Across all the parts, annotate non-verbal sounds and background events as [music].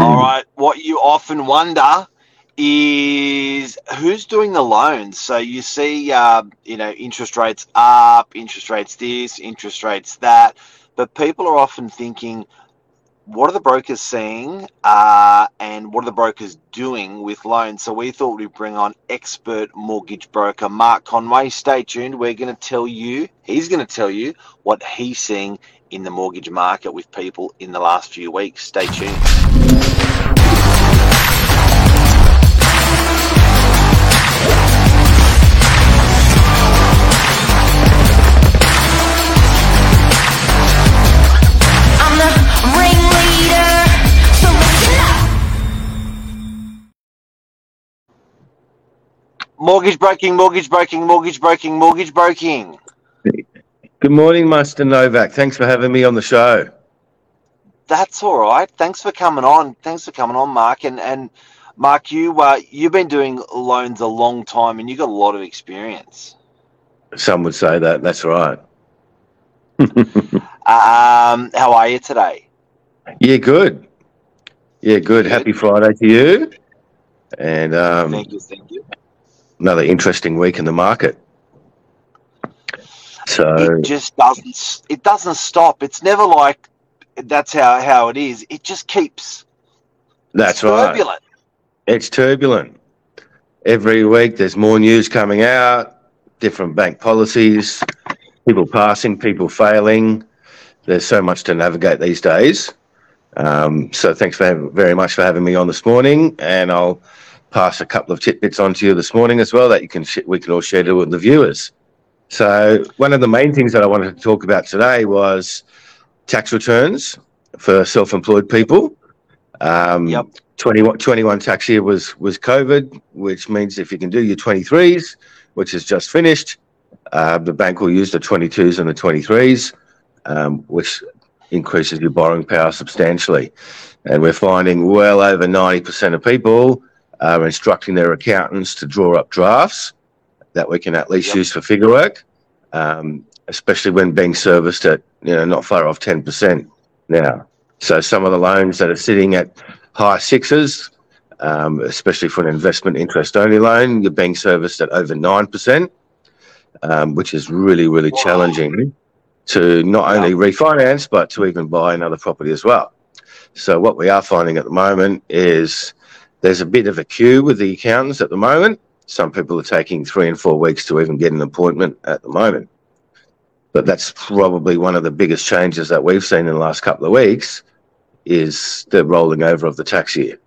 All right. What you often wonder is who's doing the loans. So you see, uh, you know, interest rates up, interest rates this, interest rates that, but people are often thinking, what are the brokers seeing uh, and what are the brokers doing with loans? So we thought we'd bring on expert mortgage broker Mark Conway. Stay tuned. We're going to tell you, he's going to tell you what he's seeing in the mortgage market with people in the last few weeks. Stay tuned. I'm the ringleader, so listen up. Mortgage broking, mortgage broking, mortgage broking, mortgage broking. Good morning, Master Novak. Thanks for having me on the show. That's all right. Thanks for coming on. Thanks for coming on, Mark. And and Mark, you uh, you've been doing loans a long time, and you got a lot of experience. Some would say that. That's right. [laughs] Um, how are you today? Yeah, good. Yeah, good. Happy Friday to you. And um, thank you, thank you. another interesting week in the market. So, It just doesn't. It doesn't stop. It's never like that's how how it is. It just keeps. that's right. turbulent. It's turbulent. Every week there's more news coming out, different bank policies, people passing, people failing. There's so much to navigate these days. Um, so thanks for very much for having me on this morning, and I'll pass a couple of tidbits on to you this morning as well that you can sh- we can all share with the viewers. So one of the main things that I wanted to talk about today was tax returns for self-employed people. Um, Yep. 21, 21 tax year was was COVID, which means if you can do your 23s, which is just finished, uh, the bank will use the 22s and the 23s, um, which increases your borrowing power substantially. And we're finding well over 90% of people are instructing their accountants to draw up drafts that we can at least Yep. use for figure work, um, especially when being serviced at you know not far off 10% now. So some of the loans that are sitting at high sixes, um, especially for an investment interest only loan, you're being serviced at over 9%, um, which is really, really Wow. challenging to not only refinance, but to even buy another property as well. So what we are finding at the moment is there's a bit of a queue with the accountants at the moment. Some people are taking three and four weeks to even get an appointment at the moment. But that's probably one of the biggest changes that we've seen in the last couple of weeks is the rolling over of the tax year.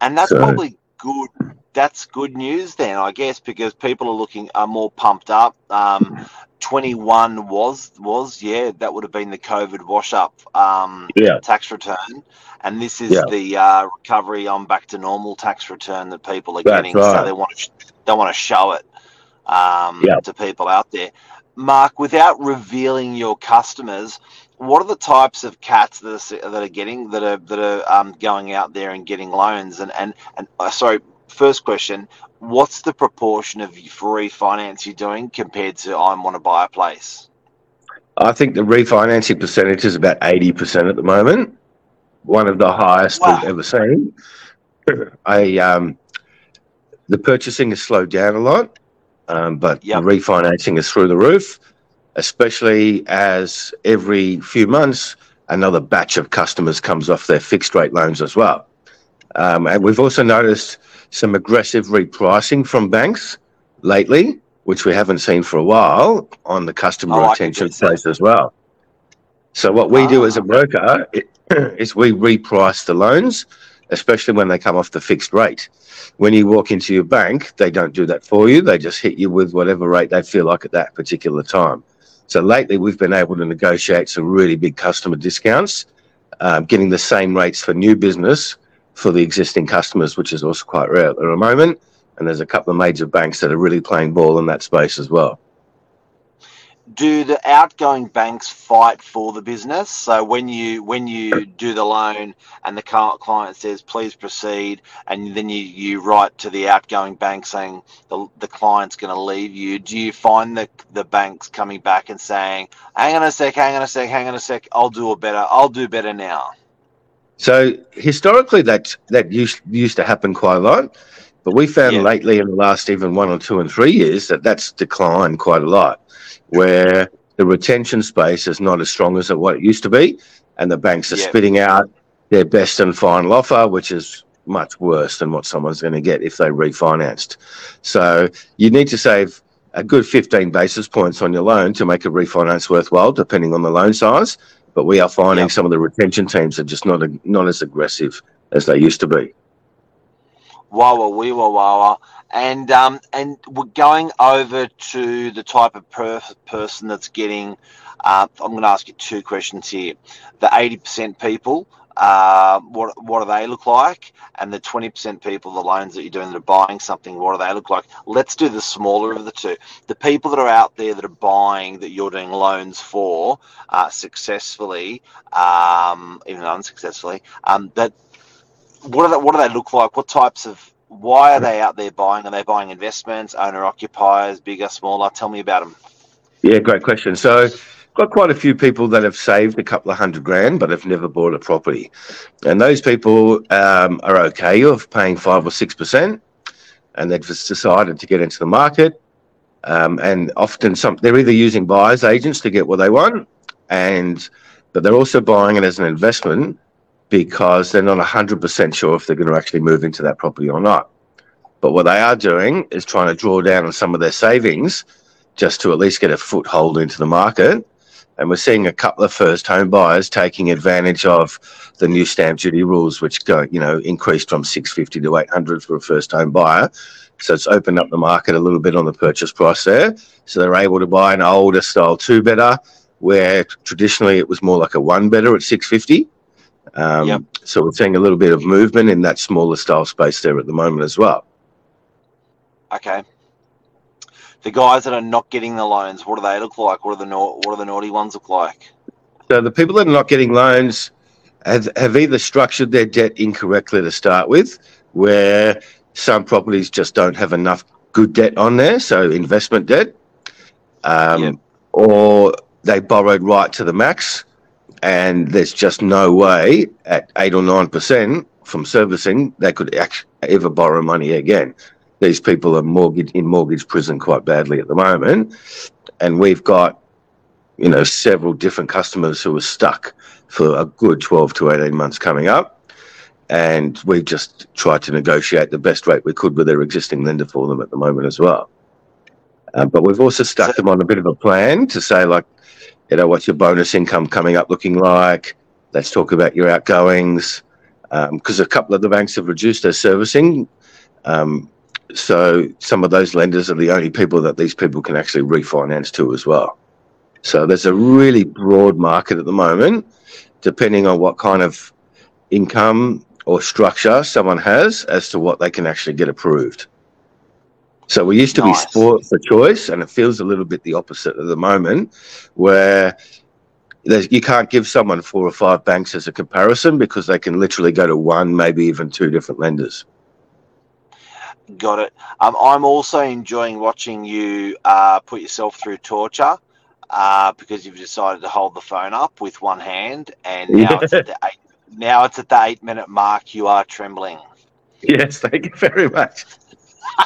And that's So- probably good. That's good news then, I guess, because people are looking are more pumped up. Um, Twenty one was was yeah, that would have been the COVID wash up um, Yeah. tax return, and this is Yeah. the uh, recovery on back to normal tax return that people are That's getting. So they want to they want to show it um, Yeah. to people out there. Mark, without revealing your customers, what are the types of cats that are, that are getting that are that are um, going out there and getting loans? And and and uh, sorry, first question: What's the proportion of refinance you're doing compared to I want to buy a place? I think the refinancing percentage is about 80% at the moment, one of the highest Wow. we've ever seen. [clears throat] I, um, the purchasing has slowed down a lot, um, but Yep. the refinancing is through the roof, especially as every few months another batch of customers comes off their fixed rate loans as well. Um, and we've also noticed some aggressive repricing from banks lately, which we haven't seen for a while on the customer Oh, retention space as well. So what we do as a Ah. broker [clears throat] is we reprice the loans, especially when they come off the fixed rate. When you walk into your bank, they don't do that for you. They just hit you with whatever rate they feel like at that particular time. So lately, we've been able to negotiate some really big customer discounts, um, getting the same rates for new business for the existing customers, which is also quite rare at the moment. And there's a couple of major banks that are really playing ball in that space as well. do the outgoing banks fight for the business? So when you when you do the loan and the client says please proceed, and then you, you write to the outgoing bank saying the, the client's going to leave you, do you find the the banks coming back and saying, hang on a sec, hang on a sec, hang on a sec, I'll do a better, I'll do better now. So historically, that that used used to happen quite a lot, but we found Yeah. lately in the last even one or two and three years that that's declined quite a lot, where the retention space is not as strong as it what it used to be, and the banks are Yeah. spitting out their best and final offer, which is much worse than what someone's going to get if they refinanced. So you need to save a good 15 basis points on your loan to make a refinance worthwhile, depending on the loan size. But we are finding Yep. some of the retention teams are just not not as aggressive as they used to be. Wawa, wee wah, wawa. And um, and we're going over to the type of per- person that's getting. Uh, I'm going to ask you two questions here. The 80% people, uh, what what do they look like? And the 20% people, the loans that you're doing that are buying something, what do they look like? Let's do the smaller of the two. The people that are out there that are buying that you're doing loans for uh, successfully, um, even unsuccessfully, um, that what they, what do they look like? What types of why are they out there buying? Are they buying investments, owner occupiers, bigger, smaller? Tell me about them. Yeah, great question. So, got quite a few people that have saved a couple of hundred grand but have never bought a property, and those people um, are okay of paying five or six percent, and they've just decided to get into the market. Um, and often, some they're either using buyers agents to get what they want, and but they're also buying it as an investment because they're not hundred percent sure if they're going to actually move into that property or not. But what they are doing is trying to draw down on some of their savings just to at least get a foothold into the market. And we're seeing a couple of first home buyers taking advantage of the new stamp duty rules, which go, you know, increased from 650 to 800 for a first home buyer. So it's opened up the market a little bit on the purchase price there. So they're able to buy an older style two better, where traditionally it was more like a one better at 650. Um, Yep. So we're seeing a little bit of movement in that smaller style space there at the moment as well. Okay. The guys that are not getting the loans, what do they look like? What are the what do the naughty ones look like? So the people that are not getting loans have, have either structured their debt incorrectly to start with, where some properties just don't have enough good debt on there, so investment debt, um, Yep. or they borrowed right to the max, and there's just no way at eight or nine percent from servicing they could actually ever borrow money again. These people are mortgage in mortgage prison quite badly at the moment, and we've got you know, several different customers who are stuck for a good 12 to 18 months coming up. And we've just tried to negotiate the best rate we could with their existing lender for them at the moment as well. Uh, but we've also stuck them on a bit of a plan to say, like, you know, what's your bonus income coming up looking like? Let's talk about your outgoings. Because a couple of the banks have reduced their servicing. Um, so some of those lenders are the only people that these people can actually refinance to as well. So there's a really broad market at the moment, depending on what kind of income or structure someone has as to what they can actually get approved. So we used to Nice. be sport for choice, and it feels a little bit the opposite at the moment, where you can't give someone four or five banks as a comparison because they can literally go to one, maybe even two different lenders. Got it. Um, I'm also enjoying watching you uh, put yourself through torture uh, because you've decided to hold the phone up with one hand, and now it's at the eight. Now it's at the eight minute mark. You are trembling. Yes, thank you very much.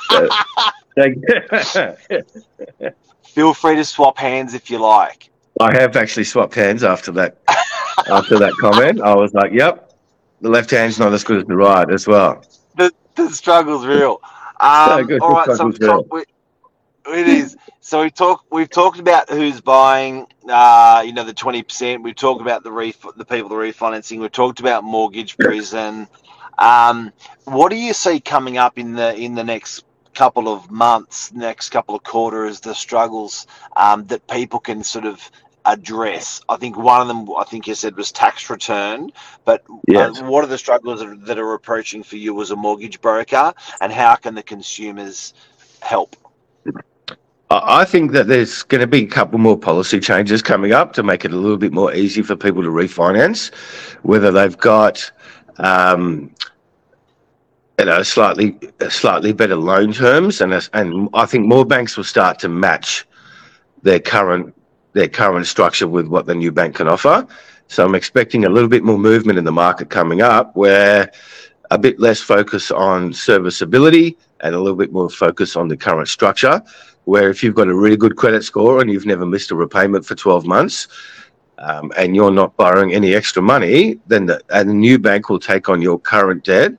[laughs] Feel free to swap hands if you like. I have actually swapped hands after that after that comment. I was like, "Yep, the left hand's not as good as the right as well." The, the struggle's real. Um, good, all right, so talked, we, it is. So we talk. We've talked about who's buying. Uh, you know, the twenty percent. We've talked about the ref, the people the refinancing. We've talked about mortgage prison. Um, what do you see coming up in the in the next couple of months, next couple of quarters, the struggles um, that people can sort of address? I think one of them, I think you said, was tax return. But Yes. uh, what are the struggles that are, that are approaching for you as a mortgage broker, and how can the consumers help? I think that there's going to be a couple more policy changes coming up to make it a little bit more easy for people to refinance, whether they've got, um, you know, slightly slightly better loan terms, and and I think more banks will start to match their current their current structure with what the new bank can offer, So I'm expecting a little bit more movement in the market coming up where a bit less focus on serviceability and a little bit more focus on the current structure. Where if you've got a really good credit score and you've never missed a repayment for 12 months, um, and you're not borrowing any extra money, then the, the new bank will take on your current debt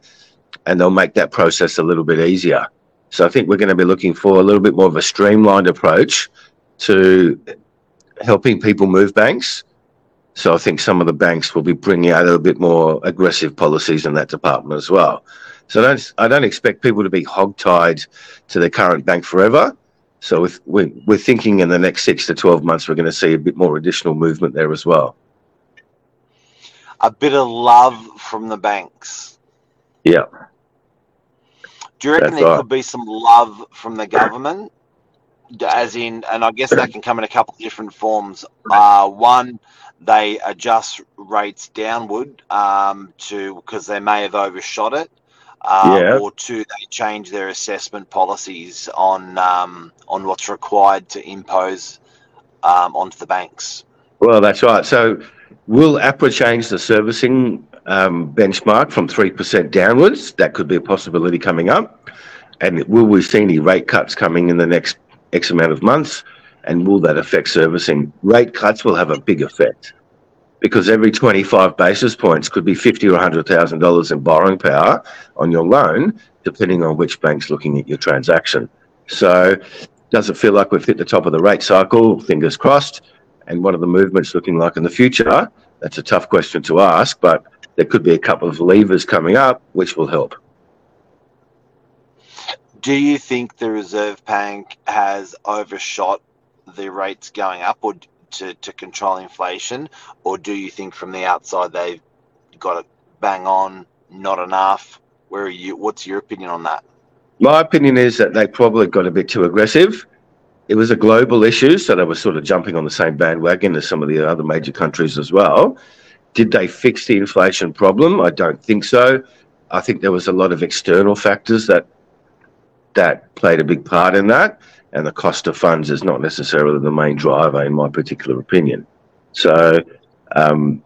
and they'll make that process a little bit easier. So I think we're going to be looking for a little bit more of a streamlined approach to helping people move banks. So I think some of the banks will be bringing out a little bit more aggressive policies in that department as well. So I don't, I don't expect people to be hogtied to their current bank forever. So with, we're, we're thinking in the next six to 12 months, we're going to see a bit more additional movement there as well. A bit of love from the banks. Yeah. Do you reckon That's there right. could be some love from the government? As in, and I guess that can come in a couple of different forms. Uh, one, they adjust rates downward um, to because they may have overshot it. Uh, Yeah. Or two, they change their assessment policies on um, on what's required to impose um, onto the banks. Well, that's right. So will APRA change the servicing um, benchmark from 3% downwards? That could be a possibility coming up. And will we see any rate cuts coming in the next X amount of months? And will that affect servicing? Rate cuts will have a big effect because every 25 basis points could be 50 or $100,000 in borrowing power on your loan, depending on which bank's looking at your transaction. So does it feel like we've hit the top of the rate cycle? Fingers crossed and what are the movements looking like in the future? That's a tough question to ask, but there could be a couple of levers coming up which will help. Do you think the Reserve Bank has overshot the rates going up or to, to control inflation? Or do you think from the outside they've got it bang on, not enough? Where are you? What's your opinion on that? My opinion is that they probably got a bit too aggressive. It was a global issue, so they were sort of jumping on the same bandwagon as some of the other major countries as well. Did they fix the inflation problem? I don't think so. I think there was a lot of external factors that that played a big part in that, and the cost of funds is not necessarily the main driver, in my particular opinion. So um,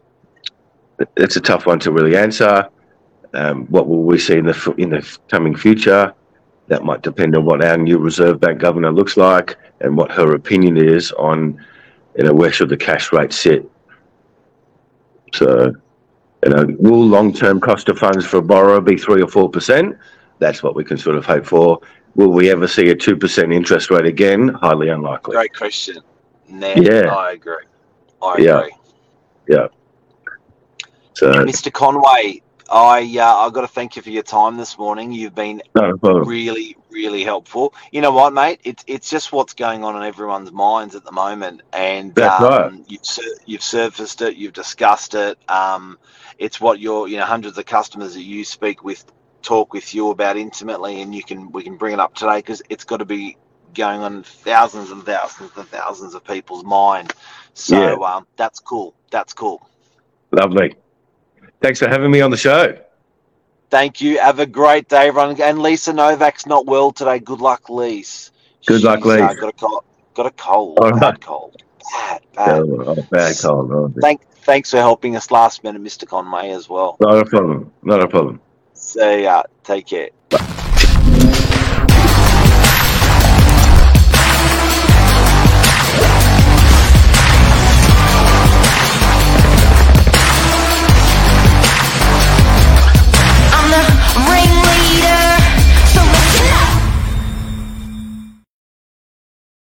it's a tough one to really answer. Um, what will we see in the in the coming future? That might depend on what our new Reserve Bank governor looks like and what her opinion is on, you know, where should the cash rate sit. So, you know, will long-term cost of funds for a borrower be three or four percent? That's what we can sort of hope for. Will we ever see a two percent interest rate again? Highly unlikely. Great question. Nah, Yeah. I agree. I Yeah. agree. So, Mr. Conway, I uh, I've got to thank you for your time this morning. You've been no really, really helpful. You know what, mate? It's it's just what's going on in everyone's minds at the moment, and That's um, right. you've sur- you've surfaced it, you've discussed it. Um, it's what your you know hundreds of customers that you speak with talk with you about intimately, and you can we can bring it up today because it's got to be going on thousands and thousands and thousands of people's mind. So Yeah. um, that's cool. That's cool. Lovely. Thanks for having me on the show. Thank you. Have a great day, everyone. And Lisa Novak's not well today. Good luck, Lise. Good luck, She's, uh, got a cold. Got a cold. All bad right. cold. Bad, bad. Oh, bad cold. Oh, Thank, thanks for helping us last minute, Mr. Conway, as well. not a problem. Not a problem. Say. Uh, take care.